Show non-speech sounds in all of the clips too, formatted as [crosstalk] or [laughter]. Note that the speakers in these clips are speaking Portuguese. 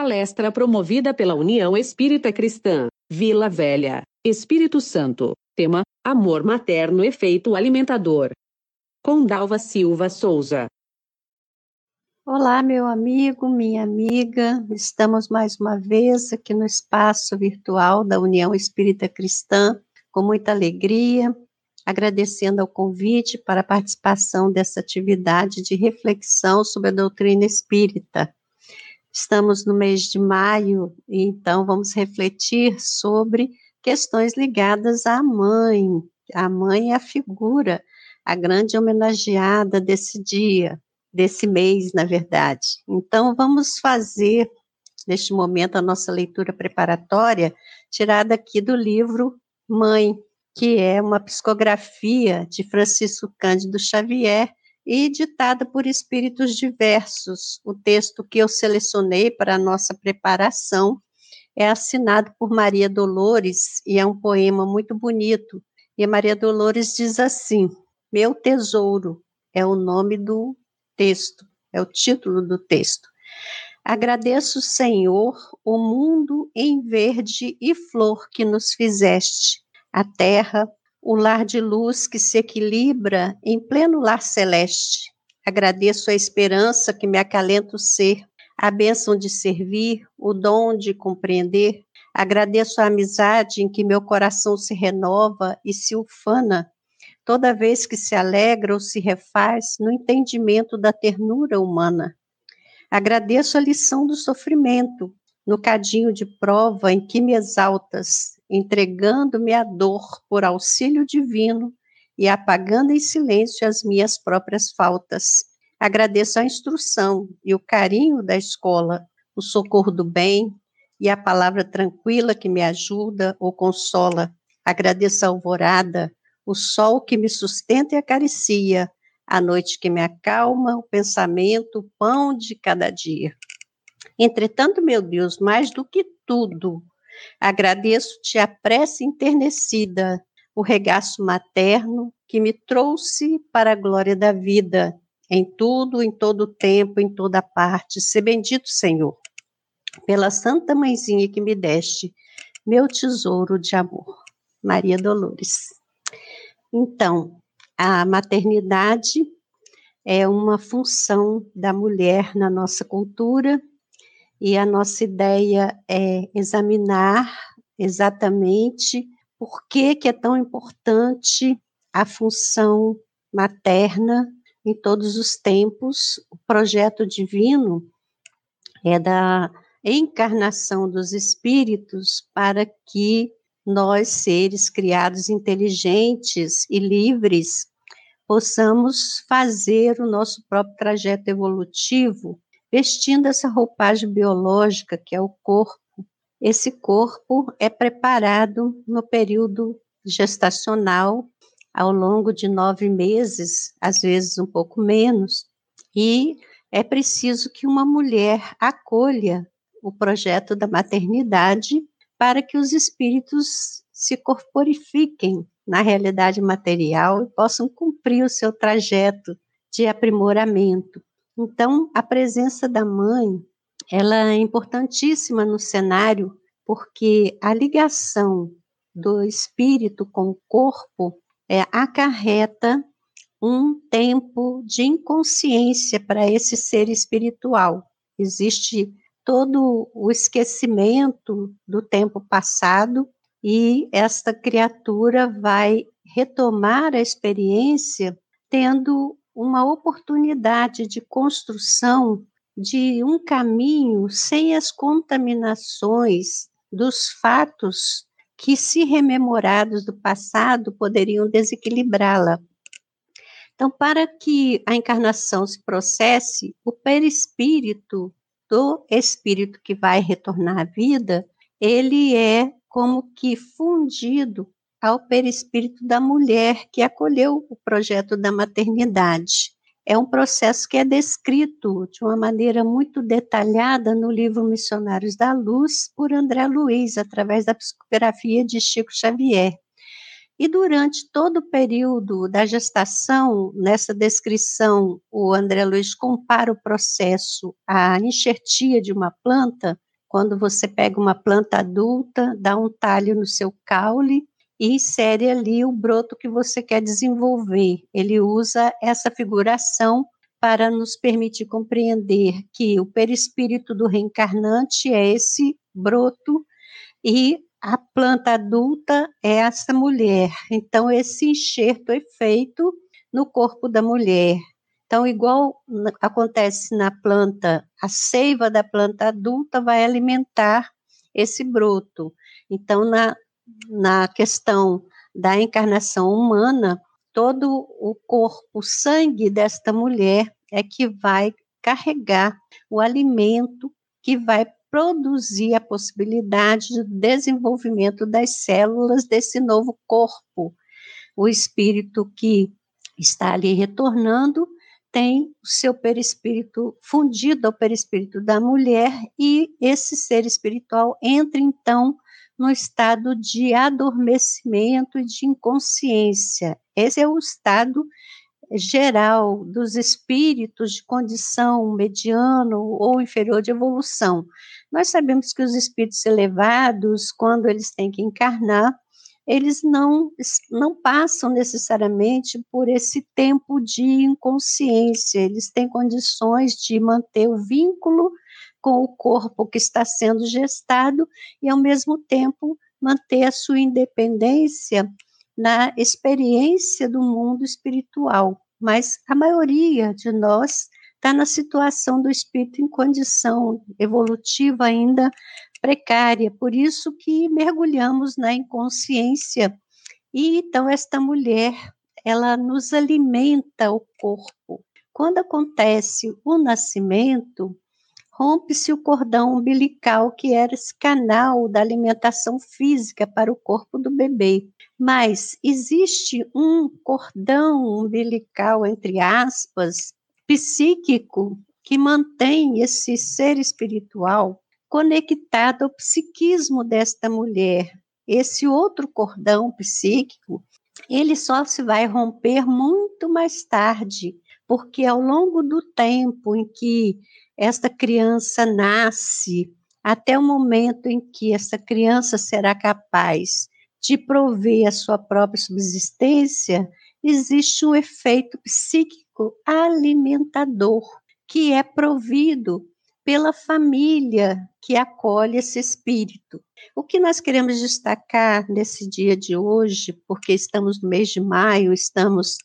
Palestra promovida pela União Espírita Cristã, Vila Velha, Espírito Santo. Tema: Amor materno efeito alimentador. Com Dalva Silva Souza. Olá, meu amigo, minha amiga. Estamos mais uma vez aqui no espaço virtual da União Espírita Cristã, com muita alegria, agradecendo ao convite para a participação dessa atividade de reflexão sobre a doutrina espírita. Estamos no mês de maio, então vamos refletir sobre questões ligadas à mãe. A mãe é a figura, a grande homenageada desse dia, desse mês, na verdade. Então, vamos fazer, neste momento, a nossa leitura preparatória, tirada aqui do livro Mãe, que é uma psicografia de Francisco Cândido Xavier, e ditada por espíritos diversos. O texto que eu selecionei para a nossa preparação é assinado por Maria Dolores e é um poema muito bonito. E Maria Dolores diz assim: Meu tesouro é o nome do texto, é o título do texto. Agradeço, Senhor, o mundo em verde e flor que nos fizeste, a terra, o lar de luz que se equilibra em pleno lar celeste. Agradeço a esperança que me acalenta o ser, a bênção de servir, o dom de compreender. Agradeço a amizade em que meu coração se renova e se ufana, toda vez que se alegra ou se refaz no entendimento da ternura humana. Agradeço a lição do sofrimento, no cadinho de prova em que me exaltas, entregando-me à dor por auxílio divino e apagando em silêncio as minhas próprias faltas. Agradeço a instrução e o carinho da escola, o socorro do bem e a palavra tranquila que me ajuda ou consola. Agradeço a alvorada, o sol que me sustenta e acaricia, a noite que me acalma, o pensamento, o pão de cada dia. Entretanto, meu Deus, mais do que tudo, Agradeço-te a prece enternecida, o regaço materno que me trouxe para a glória da vida, em tudo, em todo tempo, em toda parte. Se bendito, Senhor, pela Santa Mãezinha que me deste, meu tesouro de amor. Maria Dolores. Então, a maternidade é uma função da mulher na nossa cultura e a nossa ideia é examinar exatamente por que, que é tão importante a função materna em todos os tempos. O projeto divino é da encarnação dos espíritos para que nós, seres criados inteligentes e livres, possamos fazer o nosso próprio trajeto evolutivo vestindo essa roupagem biológica que é o corpo. Esse corpo é preparado no período gestacional, ao longo de nove meses, às vezes um pouco menos, e é preciso que uma mulher acolha o projeto da maternidade para que os espíritos se corporifiquem na realidade material e possam cumprir o seu trajeto de aprimoramento. Então, a presença da mãe, ela é importantíssima no cenário, porque a ligação do espírito com o corpo é, acarreta um tempo de inconsciência para esse ser espiritual. Existe todo o esquecimento do tempo passado e esta criatura vai retomar a experiência tendo uma oportunidade de construção de um caminho sem as contaminações dos fatos que, se rememorados do passado, poderiam desequilibrá-la. Então, para que a encarnação se processe, o perispírito do espírito que vai retornar à vida, ele é como que fundido ao perispírito da mulher que acolheu o projeto da maternidade. É um processo que é descrito de uma maneira muito detalhada no livro Missionários da Luz, por André Luiz, através da psicografia de Chico Xavier. E durante todo o período da gestação, nessa descrição, o André Luiz compara o processo à enxertia de uma planta, quando você pega uma planta adulta, dá um talho no seu caule e insere ali o broto que você quer desenvolver. Ele usa essa figuração para nos permitir compreender que o perispírito do reencarnante é esse broto e a planta adulta é essa mulher. Então, esse enxerto é feito no corpo da mulher. Então, igual acontece na planta, a seiva da planta adulta vai alimentar esse broto. Então, na, na questão da encarnação humana, todo o corpo, o sangue desta mulher é que vai carregar o alimento que vai produzir a possibilidade de desenvolvimento das células desse novo corpo. O espírito que está ali retornando tem o seu perispírito fundido ao perispírito da mulher e esse ser espiritual entra então no estado de adormecimento e de inconsciência. Esse é o estado geral dos espíritos de condição mediano ou inferior de evolução. Nós sabemos que os espíritos elevados, quando eles têm que encarnar, eles não, não passam necessariamente por esse tempo de inconsciência, eles têm condições de manter o vínculo com o corpo que está sendo gestado e, ao mesmo tempo, manter a sua independência na experiência do mundo espiritual. Mas a maioria de nós está na situação do espírito em condição evolutiva ainda precária, por isso que mergulhamos na inconsciência. E então esta mulher, ela nos alimenta o corpo. Quando acontece o nascimento, rompe-se o cordão umbilical, que era esse canal da alimentação física para o corpo do bebê. Mas existe um cordão umbilical, entre aspas, psíquico, que mantém esse ser espiritual conectado ao psiquismo desta mulher. Esse outro cordão psíquico, ele só se vai romper muito mais tarde, porque ao longo do tempo em que esta criança nasce, até o momento em que essa criança será capaz de prover a sua própria subsistência, existe um efeito psíquico alimentador que é provido pela família que acolhe esse espírito. O que nós queremos destacar nesse dia de hoje, porque estamos no mês de maio, estamos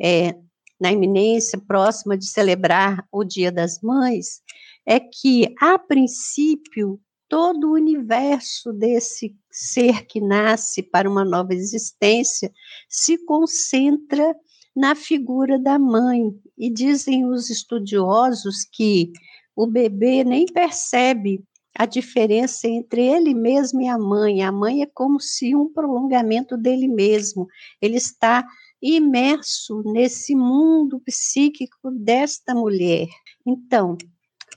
é, na iminência próxima de celebrar o Dia das Mães, é que, a princípio, todo o universo desse ser que nasce para uma nova existência se concentra na figura da mãe. E dizem os estudiosos que o bebê nem percebe a diferença entre ele mesmo e a mãe. A mãe é como se um prolongamento dele mesmo. Ele está imerso nesse mundo psíquico desta mulher. Então,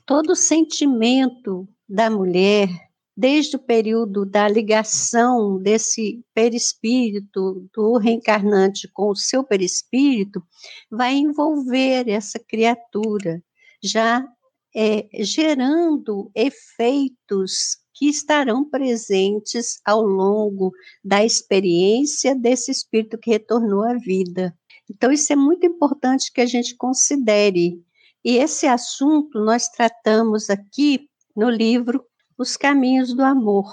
todo sentimento da mulher, desde o período da ligação desse perispírito do reencarnante com o seu perispírito, vai envolver essa criatura, já é, gerando efeitos que estarão presentes ao longo da experiência desse espírito que retornou à vida. Então, isso é muito importante que a gente considere. E esse assunto nós tratamos aqui no livro Os Caminhos do Amor.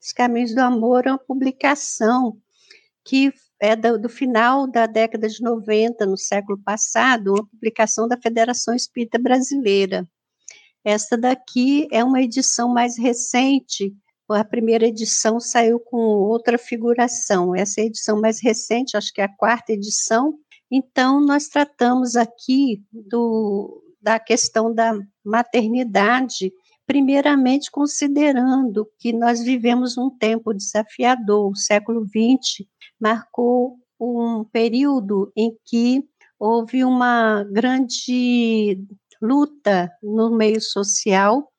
Os Caminhos do Amor é uma publicação que é do, do, final da década de 90, no século passado, uma publicação da Federação Espírita Brasileira. Esta daqui é uma edição mais recente, a primeira edição saiu com outra figuração, essa é a edição mais recente, acho que é a quarta edição. Então, nós tratamos aqui do, da questão da maternidade, primeiramente considerando que nós vivemos um tempo desafiador, o século XX marcou um período em que houve uma grande luta no meio social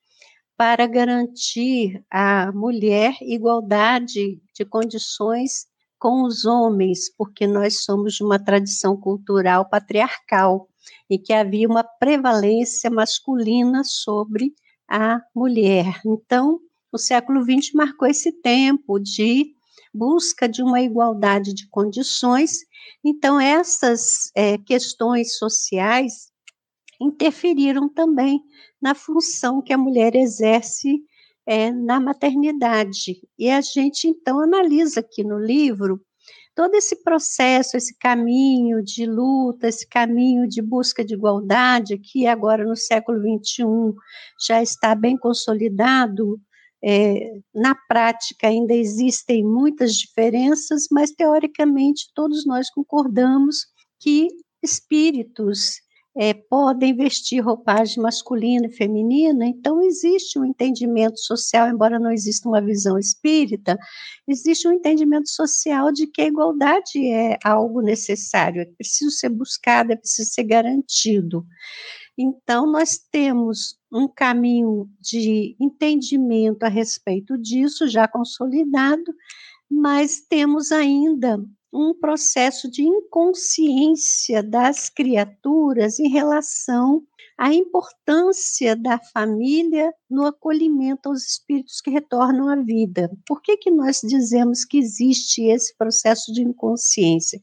para garantir à mulher igualdade de condições com os homens, porque nós somos de uma tradição cultural patriarcal e que havia uma prevalência masculina sobre a mulher. Então, o século XX marcou esse tempo de busca de uma igualdade de condições. Então, essas é, questões sociais interferiram também na função que a mulher exerce é, na maternidade. E a gente, então, analisa aqui no livro todo esse processo, esse caminho de luta, esse caminho de busca de igualdade, que agora no século XXI já está bem consolidado, é, na prática ainda existem muitas diferenças, mas teoricamente todos nós concordamos que espíritos é, podem vestir roupagem masculina e feminina, então existe um entendimento social, embora não exista uma visão espírita, existe um entendimento social de que a igualdade é algo necessário, é preciso ser buscado, é preciso ser garantido. Então, nós temos um caminho de entendimento a respeito disso, já consolidado, mas temos ainda um processo de inconsciência das criaturas em relação à importância da família no acolhimento aos espíritos que retornam à vida. Por que, que nós dizemos que existe esse processo de inconsciência?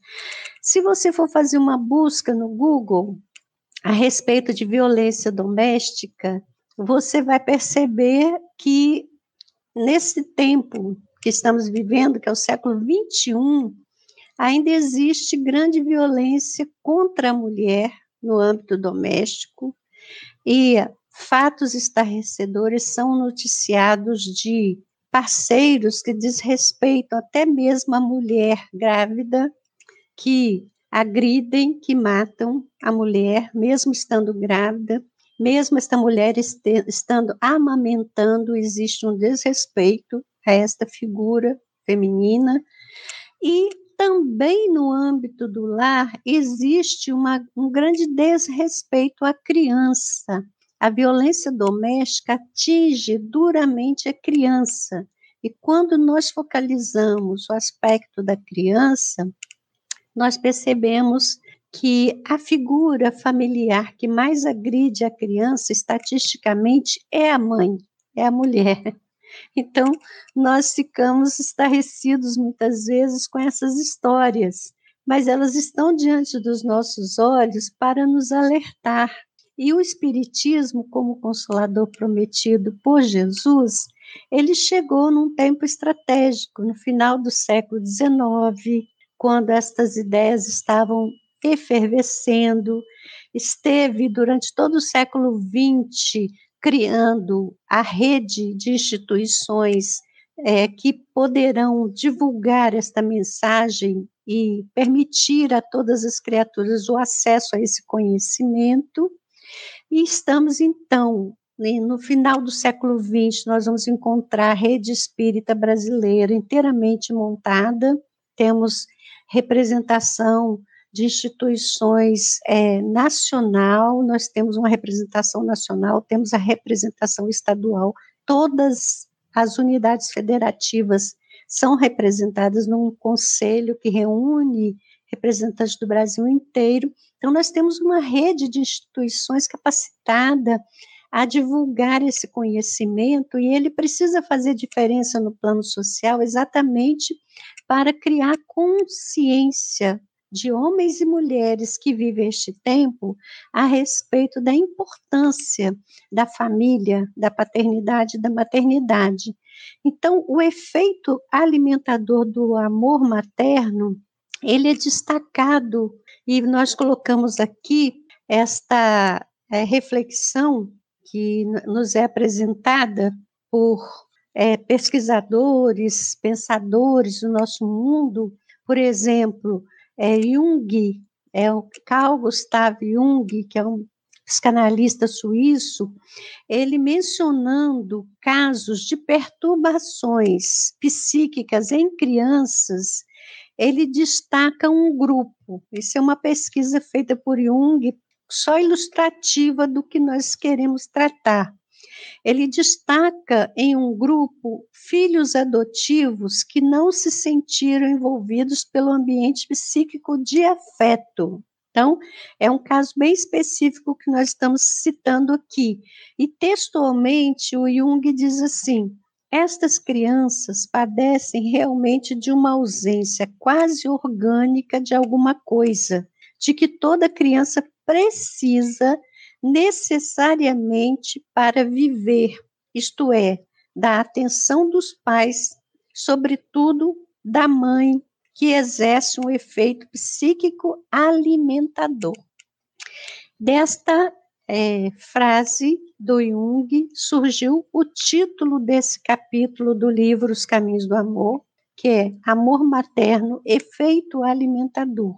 Se você for fazer uma busca no Google a respeito de violência doméstica, você vai perceber que nesse tempo que estamos vivendo, que é o século 21, ainda existe grande violência contra a mulher no âmbito doméstico e fatos estarrecedores são noticiados de parceiros que desrespeitam até mesmo a mulher grávida, que agridem, que matam a mulher, mesmo estando grávida, mesmo esta mulher estando amamentando, existe um desrespeito a esta figura feminina. E também no âmbito do lar existe uma, um grande desrespeito à criança. A violência doméstica atinge duramente a criança. E quando nós focalizamos o aspecto da criança, nós percebemos que a figura familiar que mais agride a criança, estatisticamente, é a mãe, é a mulher. Então, nós ficamos estarrecidos muitas vezes com essas histórias, mas elas estão diante dos nossos olhos para nos alertar. E o Espiritismo, como consolador prometido por Jesus, ele chegou num tempo estratégico, no final do século XIX, quando estas ideias estavam efervescendo, esteve durante todo o século XX criando a rede de instituições é, que poderão divulgar esta mensagem e permitir a todas as criaturas o acesso a esse conhecimento. E estamos, então, né, no final do século XX, nós vamos encontrar a rede espírita brasileira inteiramente montada, temos representação de instituições é, nacional, nós temos uma representação nacional, temos a representação estadual, todas as unidades federativas são representadas num conselho que reúne representantes do Brasil inteiro. Então, nós temos uma rede de instituições capacitada a divulgar esse conhecimento e ele precisa fazer diferença no plano social exatamente para criar consciência de homens e mulheres que vivem este tempo a respeito da importância da família, da paternidade e da maternidade. Então, o efeito alimentador do amor materno, ele é destacado e nós colocamos aqui esta é, reflexão que nos é apresentada por é, pesquisadores, pensadores do nosso mundo, por exemplo, é, Jung, é o Carl Gustav Jung, que é um psicanalista suíço, ele mencionando casos de perturbações psíquicas em crianças, ele destaca um grupo. Isso é uma pesquisa feita por Jung, só ilustrativa do que nós queremos tratar. Ele destaca em um grupo filhos adotivos que não se sentiram envolvidos pelo ambiente psíquico de afeto. Então, é um caso bem específico que nós estamos citando aqui. E textualmente, o Jung diz assim: estas crianças padecem realmente de uma ausência quase orgânica de alguma coisa, de que toda criança precisa necessariamente para viver, isto é, da atenção dos pais, sobretudo da mãe, que exerce um efeito psíquico alimentador. Desta é, frase do Jung surgiu o título desse capítulo do livro Os Caminhos do Amor, que é Amor Materno, Efeito Alimentador.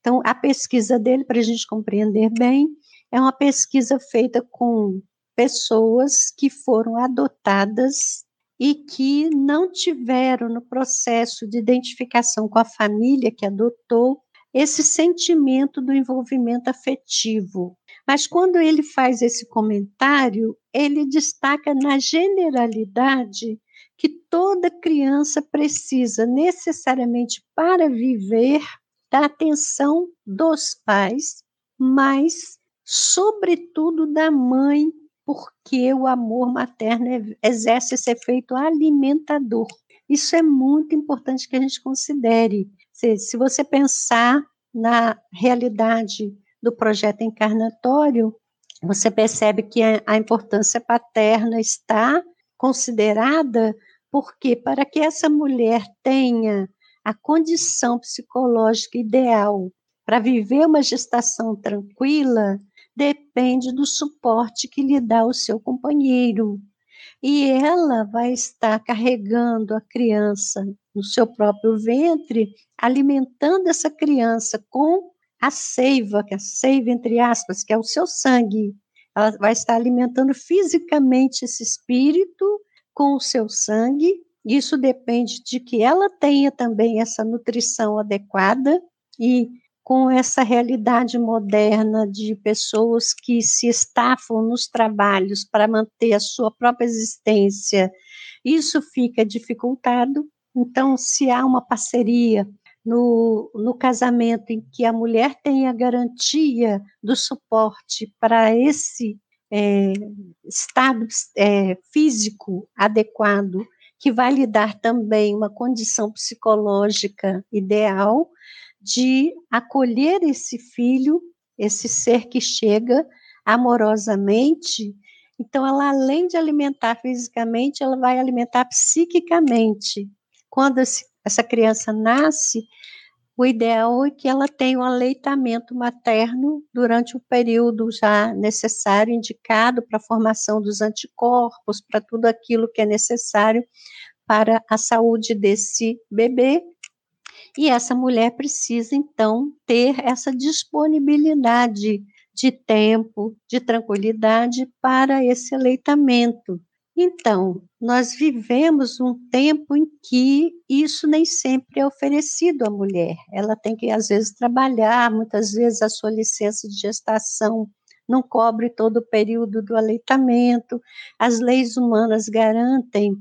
Então, a pesquisa dele, para a gente compreender bem, é uma pesquisa feita com pessoas que foram adotadas e que não tiveram no processo de identificação com a família que adotou esse sentimento do envolvimento afetivo. Mas quando ele faz esse comentário, ele destaca na generalidade que toda criança precisa necessariamente para viver da atenção dos pais, mas sobretudo da mãe, porque o amor materno exerce esse efeito alimentador. Isso é muito importante que a gente considere. Se, se você pensar na realidade do projeto encarnatório, você percebe que a, a importância paterna está considerada porque para que essa mulher tenha a condição psicológica ideal para viver uma gestação tranquila, depende do suporte que lhe dá o seu companheiro. E ela vai estar carregando a criança no seu próprio ventre, alimentando essa criança com a seiva, que é a seiva entre aspas, que é o seu sangue. Ela vai estar alimentando fisicamente esse espírito com o seu sangue. Isso depende de que ela tenha também essa nutrição adequada e com essa realidade moderna de pessoas que se estafam nos trabalhos para manter a sua própria existência, isso fica dificultado. Então, se há uma parceria no, no casamento em que a mulher tem a garantia do suporte para esse é, estado é, físico adequado, que vai lhe dar também uma condição psicológica ideal de acolher esse filho, esse ser que chega amorosamente. Então, ela, além de alimentar fisicamente, ela vai alimentar psiquicamente. Quando esse essa criança nasce, o ideal é que ela tenha um aleitamento materno durante o período já necessário, indicado para a formação dos anticorpos, para tudo aquilo que é necessário para a saúde desse bebê. E essa mulher precisa, então, ter essa disponibilidade de tempo, de tranquilidade para esse aleitamento. Então, nós vivemos um tempo em que isso nem sempre é oferecido à mulher. Ela tem que, às vezes, trabalhar, muitas vezes a sua licença de gestação não cobre todo o período do aleitamento. As leis humanas garantem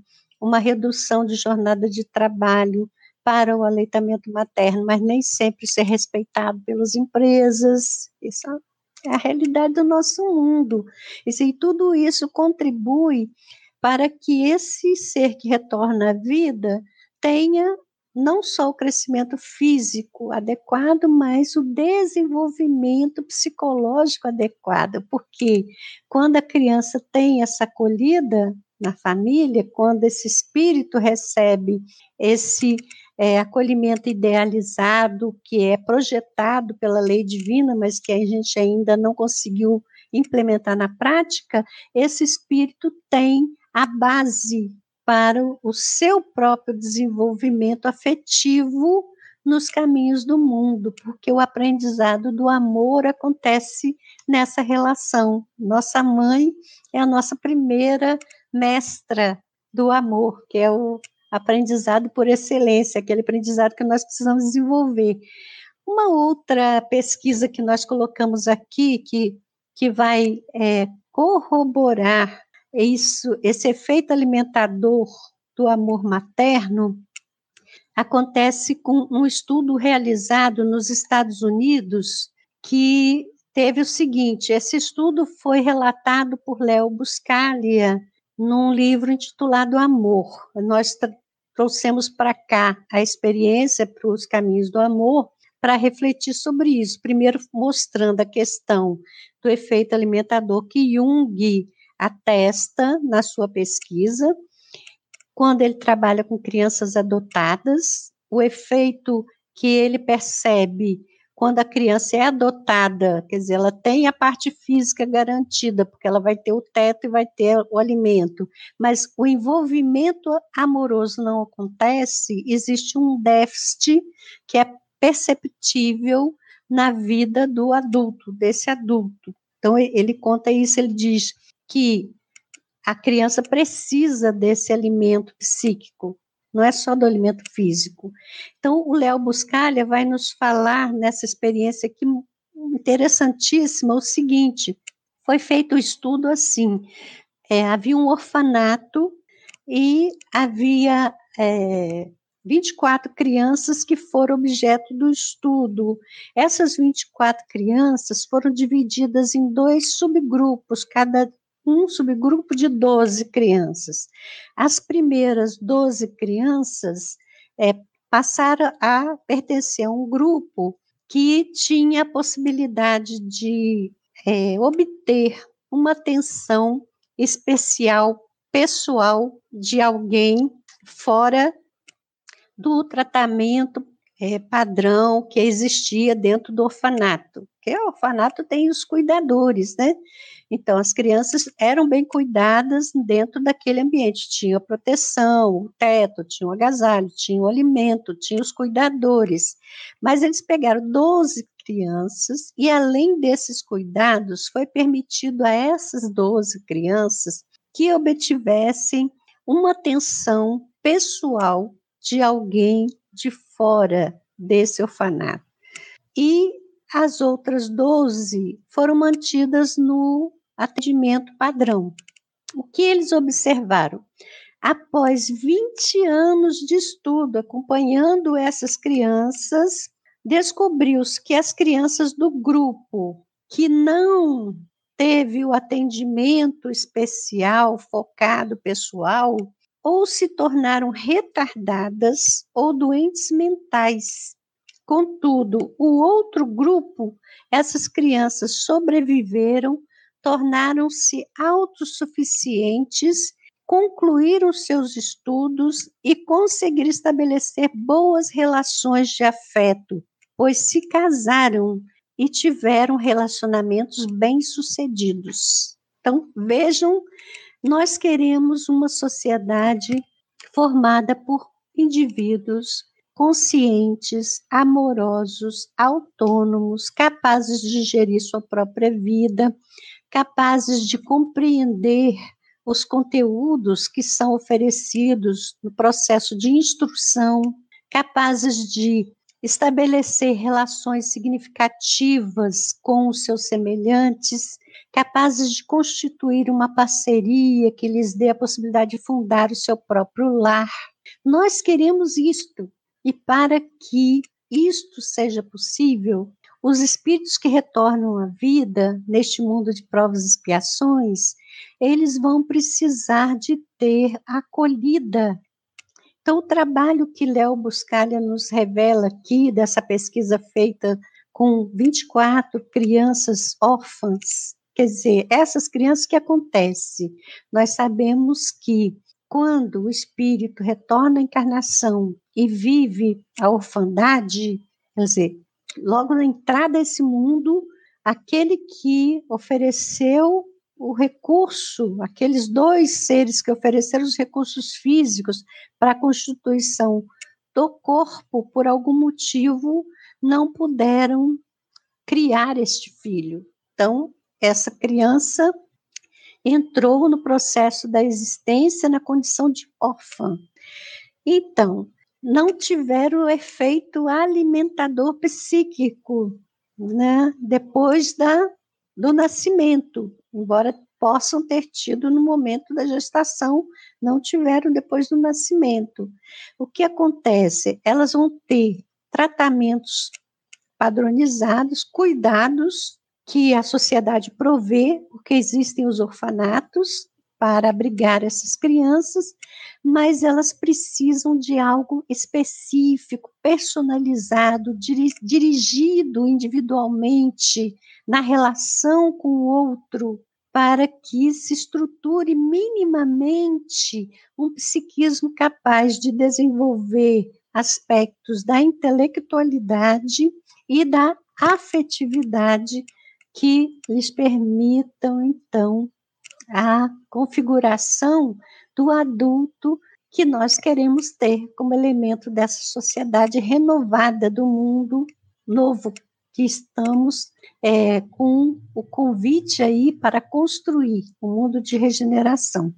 uma redução de jornada de trabalho para o aleitamento materno, mas nem sempre isso é respeitado pelas empresas. Isso é a realidade do nosso mundo. E tudo isso contribui para que esse ser que retorna à vida tenha não só o crescimento físico adequado, mas o desenvolvimento psicológico adequado, porque quando a criança tem essa acolhida na família, quando esse espírito recebe esse é, acolhimento idealizado, que é projetado pela lei divina, mas que a gente ainda não conseguiu implementar na prática, esse espírito tem a base para o seu próprio desenvolvimento afetivo nos caminhos do mundo, porque o aprendizado do amor acontece nessa relação. Nossa mãe é a nossa primeira mestra do amor, que é o aprendizado por excelência, aquele aprendizado que nós precisamos desenvolver. Uma outra pesquisa que nós colocamos aqui, que, que vai é, corroborar isso, esse efeito alimentador do amor materno acontece com um estudo realizado nos Estados Unidos que teve o seguinte: esse estudo foi relatado por Léo Buscaglia num livro intitulado Amor. Nós trouxemos para cá a experiência para os caminhos do amor para refletir sobre isso. Primeiro, mostrando a questão do efeito alimentador que Jung atesta na sua pesquisa, quando ele trabalha com crianças adotadas, o efeito que ele percebe quando a criança é adotada, quer dizer, ela tem a parte física garantida, porque ela vai ter o teto e vai ter o alimento, mas o envolvimento amoroso não acontece, existe um déficit que é perceptível na vida do adulto, desse adulto. Então, ele conta isso, ele diz que a criança precisa desse alimento psíquico, não é só do alimento físico. Então, o Léo Buscalha vai nos falar nessa experiência aqui interessantíssima o seguinte: foi feito o um estudo assim, é, havia um orfanato e havia é, 24 crianças que foram objeto do estudo. Essas 24 crianças foram divididas em dois subgrupos, cada um subgrupo de 12 crianças. As primeiras 12 crianças é, passaram a pertencer a um grupo que tinha a possibilidade de é, obter uma atenção especial, pessoal, de alguém fora do tratamento é, padrão que existia dentro do orfanato. Porque o orfanato tem os cuidadores, né? Então, as crianças eram bem cuidadas dentro daquele ambiente. Tinha proteção, o teto, tinha o agasalho, tinha o alimento, tinha os cuidadores. Mas eles pegaram 12 crianças e, além desses cuidados, foi permitido a essas 12 crianças que obtivessem uma atenção pessoal de alguém de fora desse orfanato. E as outras 12 foram mantidas no atendimento padrão. O que eles observaram? Após 20 anos de estudo acompanhando essas crianças, descobriu-se que as crianças do grupo que não teve o atendimento especial, focado pessoal, ou se tornaram retardadas ou doentes mentais. Contudo, o outro grupo, essas crianças sobreviveram tornaram-se autossuficientes, concluíram seus estudos e conseguiram estabelecer boas relações de afeto, pois se casaram e tiveram relacionamentos bem-sucedidos. Então, vejam, nós queremos uma sociedade formada por indivíduos conscientes, amorosos, autônomos, capazes de gerir sua própria vida, capazes de compreender os conteúdos que são oferecidos no processo de instrução, capazes de estabelecer relações significativas com os seus semelhantes, capazes de constituir uma parceria que lhes dê a possibilidade de fundar o seu próprio lar. Nós queremos isto, e para que isto seja possível, os espíritos que retornam à vida neste mundo de provas e expiações, eles vão precisar de ter acolhida. Então, o trabalho que Léo Buscalha nos revela aqui, dessa pesquisa feita com 24 crianças órfãs, quer dizer, essas crianças que acontece, nós sabemos que quando o espírito retorna à encarnação e vive a orfandade, quer dizer, logo na entrada desse mundo, aquele que ofereceu o recurso, aqueles dois seres que ofereceram os recursos físicos para a constituição do corpo, por algum motivo, não puderam criar este filho. Então, essa criança entrou no processo da existência na condição de órfã. Então, não tiveram o efeito alimentador psíquico, né, depois da, do nascimento, embora possam ter tido no momento da gestação, não tiveram depois do nascimento. O que acontece? Elas vão ter tratamentos padronizados, cuidados que a sociedade provê, porque existem os orfanatos, para abrigar essas crianças, mas elas precisam de algo específico, personalizado, dirigido individualmente na relação com o outro, para que se estruture minimamente um psiquismo capaz de desenvolver aspectos da intelectualidade e da afetividade que lhes permitam, então, a configuração do adulto que nós queremos ter como elemento dessa sociedade renovada do mundo novo que estamos é, com o convite aí para construir um mundo de regeneração.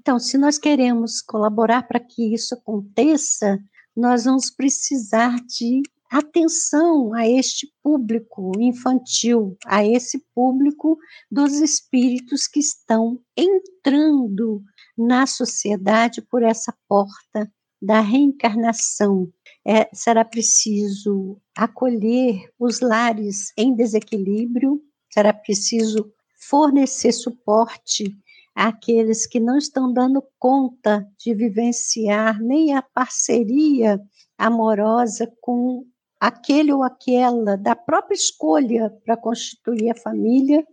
Então, se nós queremos colaborar para que isso aconteça, nós vamos precisar de atenção a este público infantil, a esse público dos espíritos que estão entrando na sociedade por essa porta da reencarnação. É, será preciso acolher os lares em desequilíbrio, será preciso fornecer suporte àqueles que não estão dando conta de vivenciar nem a parceria amorosa com aquele ou aquela da própria escolha para constituir a família,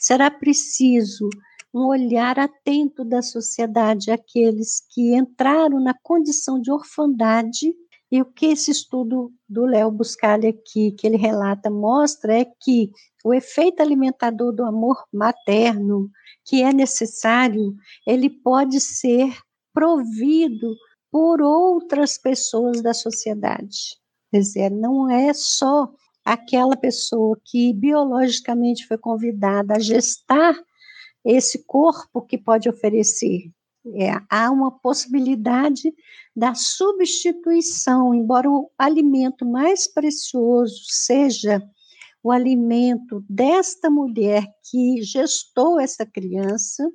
será preciso um olhar atento da sociedade àqueles que entraram na condição de orfandade. E o que esse estudo do Léo Buscali aqui, que ele relata, mostra é que o efeito alimentador do amor materno, que é necessário, ele pode ser provido por outras pessoas da sociedade. Quer dizer, não é só aquela pessoa que biologicamente foi convidada a gestar esse corpo que pode oferecer. É, há uma possibilidade da substituição, embora o alimento mais precioso seja o alimento desta mulher que gestou essa criança,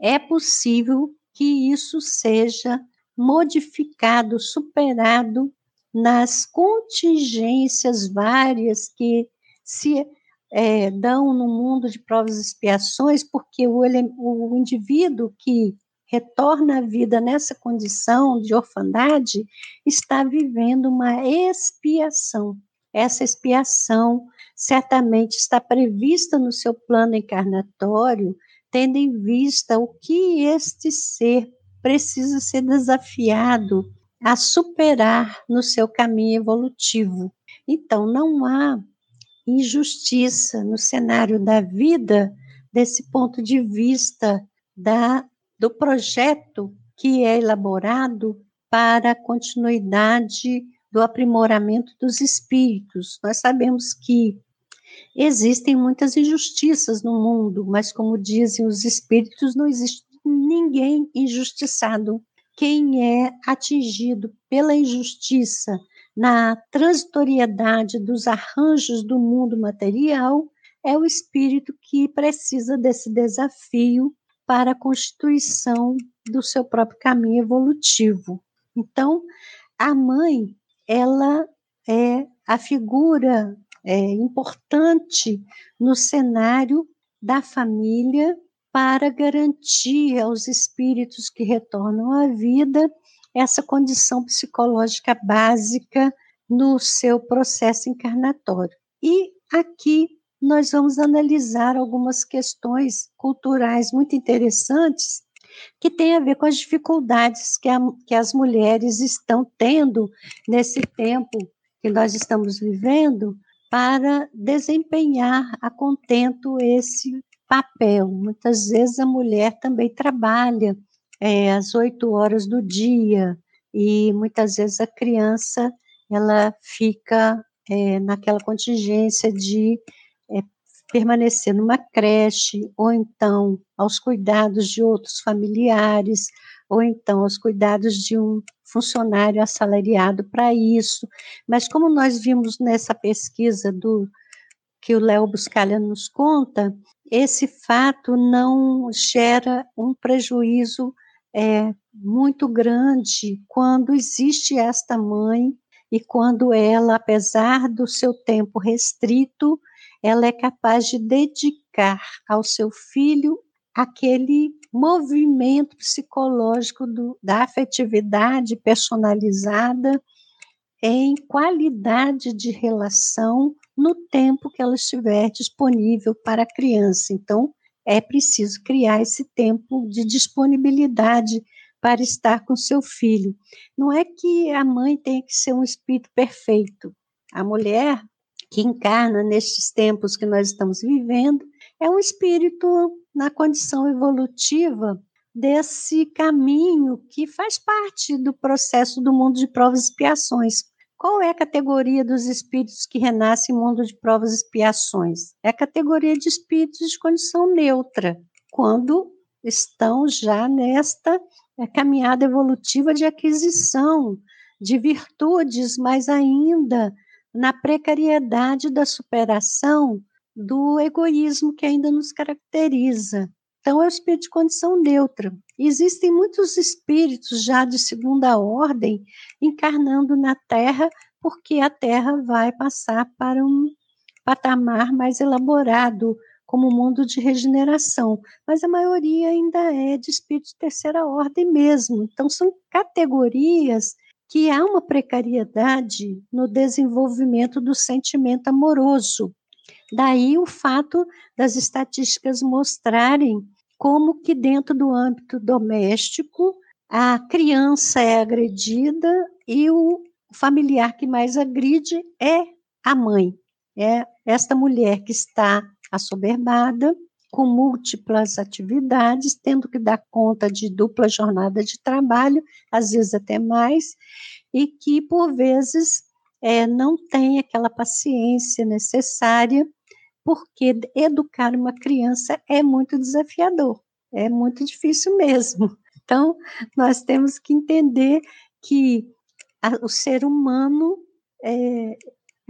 é possível que isso seja modificado, superado nas contingências várias que se é, dão no mundo de provas e expiações, porque o, o indivíduo que retorna à vida nessa condição de orfandade está vivendo uma expiação. Essa expiação certamente está prevista no seu plano encarnatório, tendo em vista o que este ser precisa ser desafiado a superar no seu caminho evolutivo. Então, não há injustiça no cenário da vida desse ponto de vista da, do projeto que é elaborado para a continuidade do aprimoramento dos espíritos. Nós sabemos que existem muitas injustiças no mundo, mas como dizem os espíritos, não existe ninguém injustiçado quem é atingido pela injustiça na transitoriedade dos arranjos do mundo material é o espírito que precisa desse desafio para a constituição do seu próprio caminho evolutivo. Então, a mãe, ela é a figura é, importante no cenário da família para garantir aos espíritos que retornam à vida essa condição psicológica básica no seu processo encarnatório. E aqui nós vamos analisar algumas questões culturais muito interessantes que têm a ver com as dificuldades que, a, que as mulheres estão tendo nesse tempo que nós estamos vivendo para desempenhar a contento esse papel. Muitas vezes a mulher também trabalha é, às oito horas do dia e muitas vezes a criança ela fica é, naquela contingência de é, permanecer numa creche ou então aos cuidados de outros familiares ou então aos cuidados de um funcionário assalariado para isso. Mas como nós vimos nessa pesquisa do que o Léo Buscalha nos conta, esse fato não gera um prejuízo é, muito grande quando existe esta mãe e quando ela, apesar do seu tempo restrito, ela é capaz de dedicar ao seu filho aquele movimento psicológico do, da afetividade personalizada em qualidade de relação no tempo que ela estiver disponível para a criança. Então, é preciso criar esse tempo de disponibilidade para estar com seu filho. Não é que a mãe tenha que ser um espírito perfeito. A mulher que encarna nestes tempos que nós estamos vivendo é um espírito na condição evolutiva desse caminho que faz parte do processo do mundo de provas e expiações. Qual é a categoria dos espíritos que renascem em mundo de provas e expiações? É a categoria de espíritos de condição neutra, quando estão já nesta é, caminhada evolutiva de aquisição de virtudes, mas ainda na precariedade da superação do egoísmo que ainda nos caracteriza. Então, é o espírito de condição neutra. Existem muitos espíritos já de segunda ordem encarnando na Terra, porque a Terra vai passar para um patamar mais elaborado, como mundo de regeneração. Mas a maioria ainda é de espírito de terceira ordem mesmo. Então, são categorias que há uma precariedade no desenvolvimento do sentimento amoroso. Daí o fato das estatísticas mostrarem como que dentro do âmbito doméstico a criança é agredida e o familiar que mais agride é a mãe. É esta mulher que está assoberbada, com múltiplas atividades, tendo que dar conta de dupla jornada de trabalho, às vezes até mais, e que, por vezes, é, não tem aquela paciência necessária porque educar uma criança é muito desafiador, é muito difícil mesmo. [laughs] Então, nós temos que entender que a, o ser humano é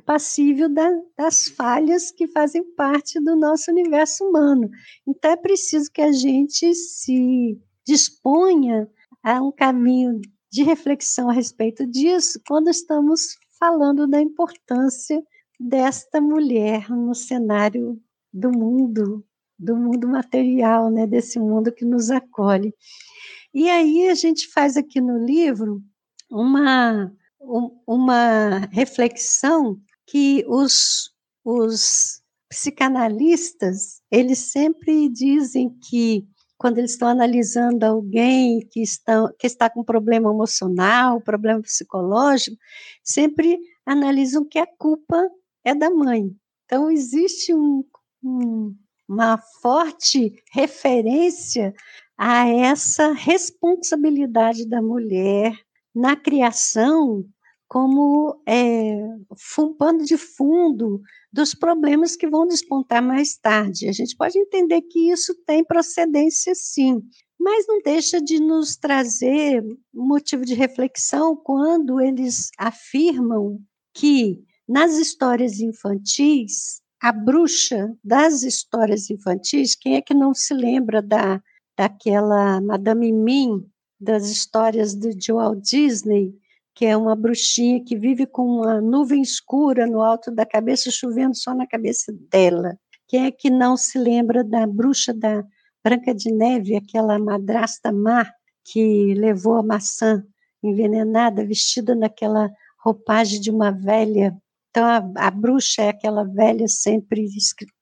passível da, das falhas que fazem parte do nosso universo humano. Então, é preciso que a gente se disponha a um caminho de reflexão a respeito disso quando estamos falando da importância desta mulher no cenário do mundo, do mundo material, né, desse mundo que nos acolhe. E aí a gente faz aqui no livro uma, uma reflexão que os, os psicanalistas, eles sempre dizem que quando eles estão analisando alguém que, estão, que está com problema emocional, problema psicológico, sempre analisam que a culpa é da mãe. Então, existe um, um, uma forte referência a essa responsabilidade da mulher na criação como é, um pano de fundo dos problemas que vão despontar mais tarde. A gente pode entender que isso tem procedência, sim, mas não deixa de nos trazer motivo de reflexão quando eles afirmam que nas histórias infantis, a bruxa das histórias infantis, quem é que não se lembra da, daquela Madame Mim, das histórias de Walt Disney, que é uma bruxinha que vive com uma nuvem escura no alto da cabeça, chovendo só na cabeça dela. Quem é que não se lembra da bruxa da Branca de Neve, aquela madrasta má que levou a maçã envenenada, vestida naquela roupagem de uma velha então, a, a bruxa é aquela velha sempre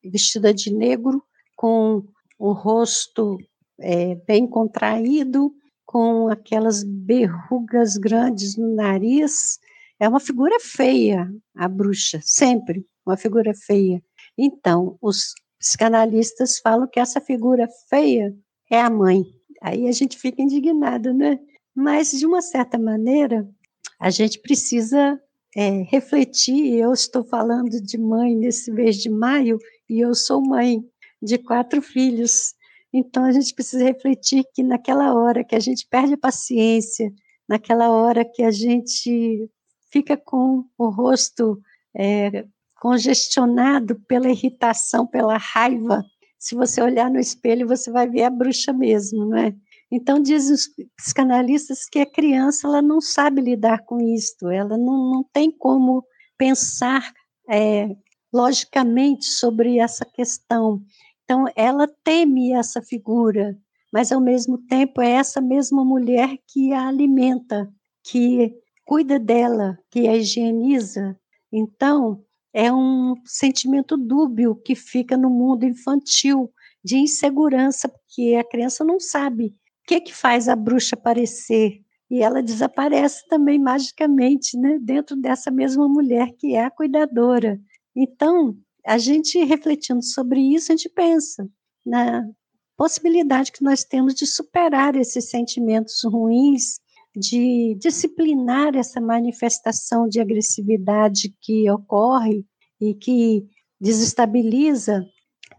vestida de negro, com o rosto é, bem contraído, com aquelas berrugas grandes no nariz. É uma figura feia, a bruxa, sempre uma figura feia. Então, os psicanalistas falam que essa figura feia é a mãe. Aí a gente fica indignado, né? Mas, de uma certa maneira, a gente precisa é, refletir. Eu estou falando de mãe nesse mês de maio e eu sou mãe de quatro filhos. Então a gente precisa refletir que naquela hora que a gente perde a paciência, naquela hora que a gente fica com o rosto é, congestionado pela irritação, pela raiva, se você olhar no espelho, você vai ver a bruxa mesmo, não é? Então, dizem os psicanalistas que a criança ela não sabe lidar com isso, ela não, não tem como pensar é, logicamente sobre essa questão. Então, ela teme essa figura, mas ao mesmo tempo é essa mesma mulher que a alimenta, que cuida dela, que a higieniza. Então, é um sentimento dúbio que fica no mundo infantil, de insegurança, porque a criança não sabe que, que faz a bruxa aparecer. E ela desaparece também magicamente, né, dentro dessa mesma mulher que é a cuidadora. Então, a gente refletindo sobre isso, a gente pensa na possibilidade que nós temos de superar esses sentimentos ruins, de disciplinar essa manifestação de agressividade que ocorre e que desestabiliza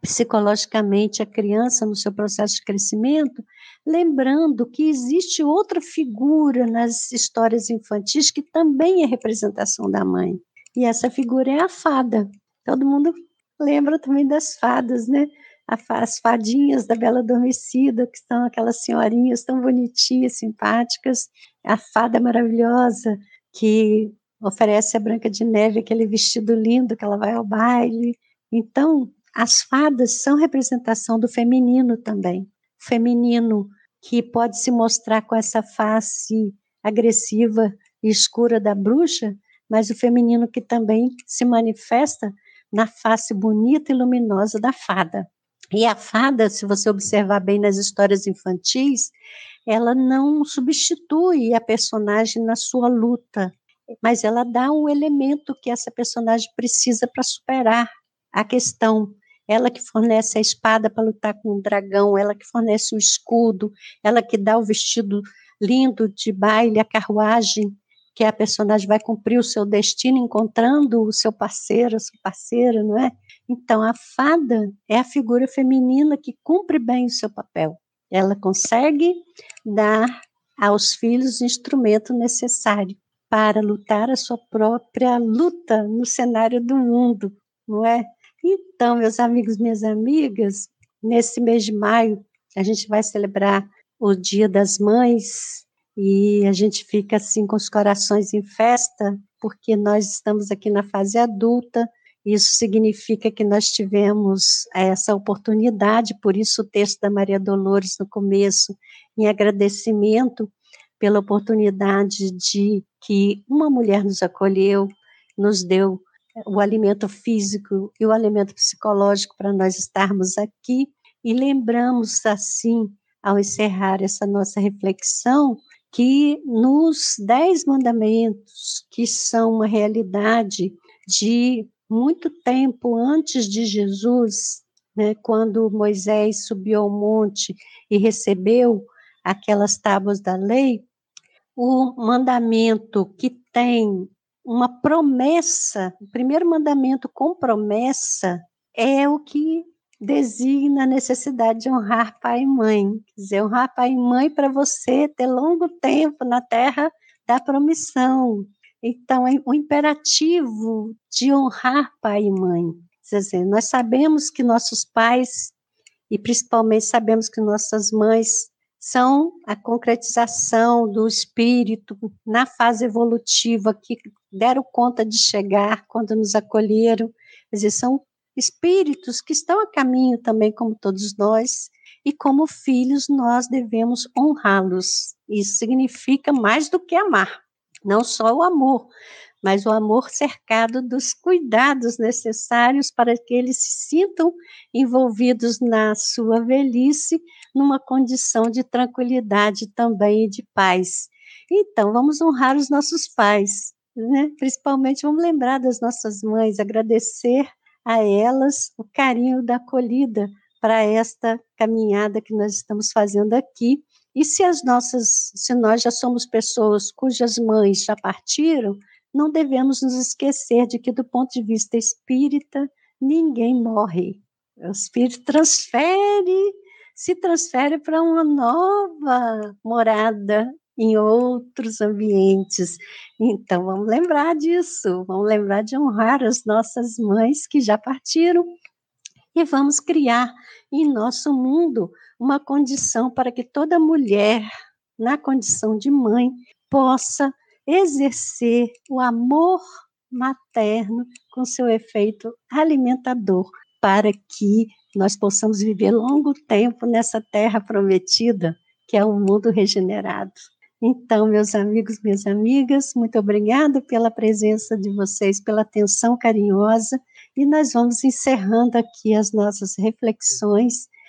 psicologicamente a criança no seu processo de crescimento, lembrando que existe outra figura nas histórias infantis que também é representação da mãe. E essa figura é a fada. Todo mundo lembra também das fadas, né? As fadinhas da Bela Adormecida, que são aquelas senhorinhas tão bonitinhas, simpáticas. A fada maravilhosa que oferece a Branca de Neve aquele vestido lindo que ela vai ao baile. Então, as fadas são representação do feminino também. O feminino que pode se mostrar com essa face agressiva e escura da bruxa, mas o feminino que também se manifesta na face bonita e luminosa da fada. E a fada, se você observar bem nas histórias infantis, ela não substitui a personagem na sua luta, mas ela dá um elemento que essa personagem precisa para superar a questão. Ela que fornece a espada para lutar com o dragão, ela que fornece o escudo, ela que dá o vestido lindo de baile, a carruagem, que a personagem vai cumprir o seu destino encontrando o seu parceiro, a sua parceira, não é? Então, a fada é a figura feminina que cumpre bem o seu papel. Ela consegue dar aos filhos o instrumento necessário para lutar a sua própria luta no cenário do mundo, não é? Então, meus amigos, minhas amigas, nesse mês de maio, a gente vai celebrar o Dia das Mães e a gente fica assim com os corações em festa, porque nós estamos aqui na fase adulta. Isso significa que nós tivemos essa oportunidade, por isso o texto da Maria Dolores no começo, em agradecimento pela oportunidade de que uma mulher nos acolheu, nos deu o alimento físico e o alimento psicológico para nós estarmos aqui. E lembramos assim, ao encerrar essa nossa reflexão, que nos dez mandamentos, que são uma realidade de muito tempo antes de Jesus, né, quando Moisés subiu ao monte e recebeu aquelas tábuas da lei, o mandamento que tem uma promessa, o primeiro mandamento com promessa é o que designa a necessidade de honrar pai e mãe. Quer dizer, honrar pai e mãe para você ter longo tempo na terra da promissão. Então, é o imperativo de honrar pai e mãe. Quer dizer, nós sabemos que nossos pais, e principalmente sabemos que nossas mães, são a concretização do espírito na fase evolutiva que deram conta de chegar quando nos acolheram. Quer dizer, são espíritos que estão a caminho também, como todos nós, e como filhos nós devemos honrá-los. Isso significa mais do que amar, não só o amor, mas o amor cercado dos cuidados necessários para que eles se sintam envolvidos na sua velhice, numa condição de tranquilidade também e de paz. Então, vamos honrar os nossos pais, né? principalmente vamos lembrar das nossas mães, agradecer a elas o carinho da acolhida para esta caminhada que nós estamos fazendo aqui. E se as nossas, se nós já somos pessoas cujas mães já partiram, não devemos nos esquecer de que do ponto de vista espírita, ninguém morre. O espírito transfere, se transfere para uma nova morada em outros ambientes. Então, vamos lembrar disso, vamos lembrar de honrar as nossas mães que já partiram e vamos criar em nosso mundo uma condição para que toda mulher, na condição de mãe, possa exercer o amor materno com seu efeito alimentador, para que nós possamos viver longo tempo nessa terra prometida, que é um mundo regenerado. Então, meus amigos, minhas amigas, muito obrigada pela presença de vocês, pela atenção carinhosa, e nós vamos encerrando aqui as nossas reflexões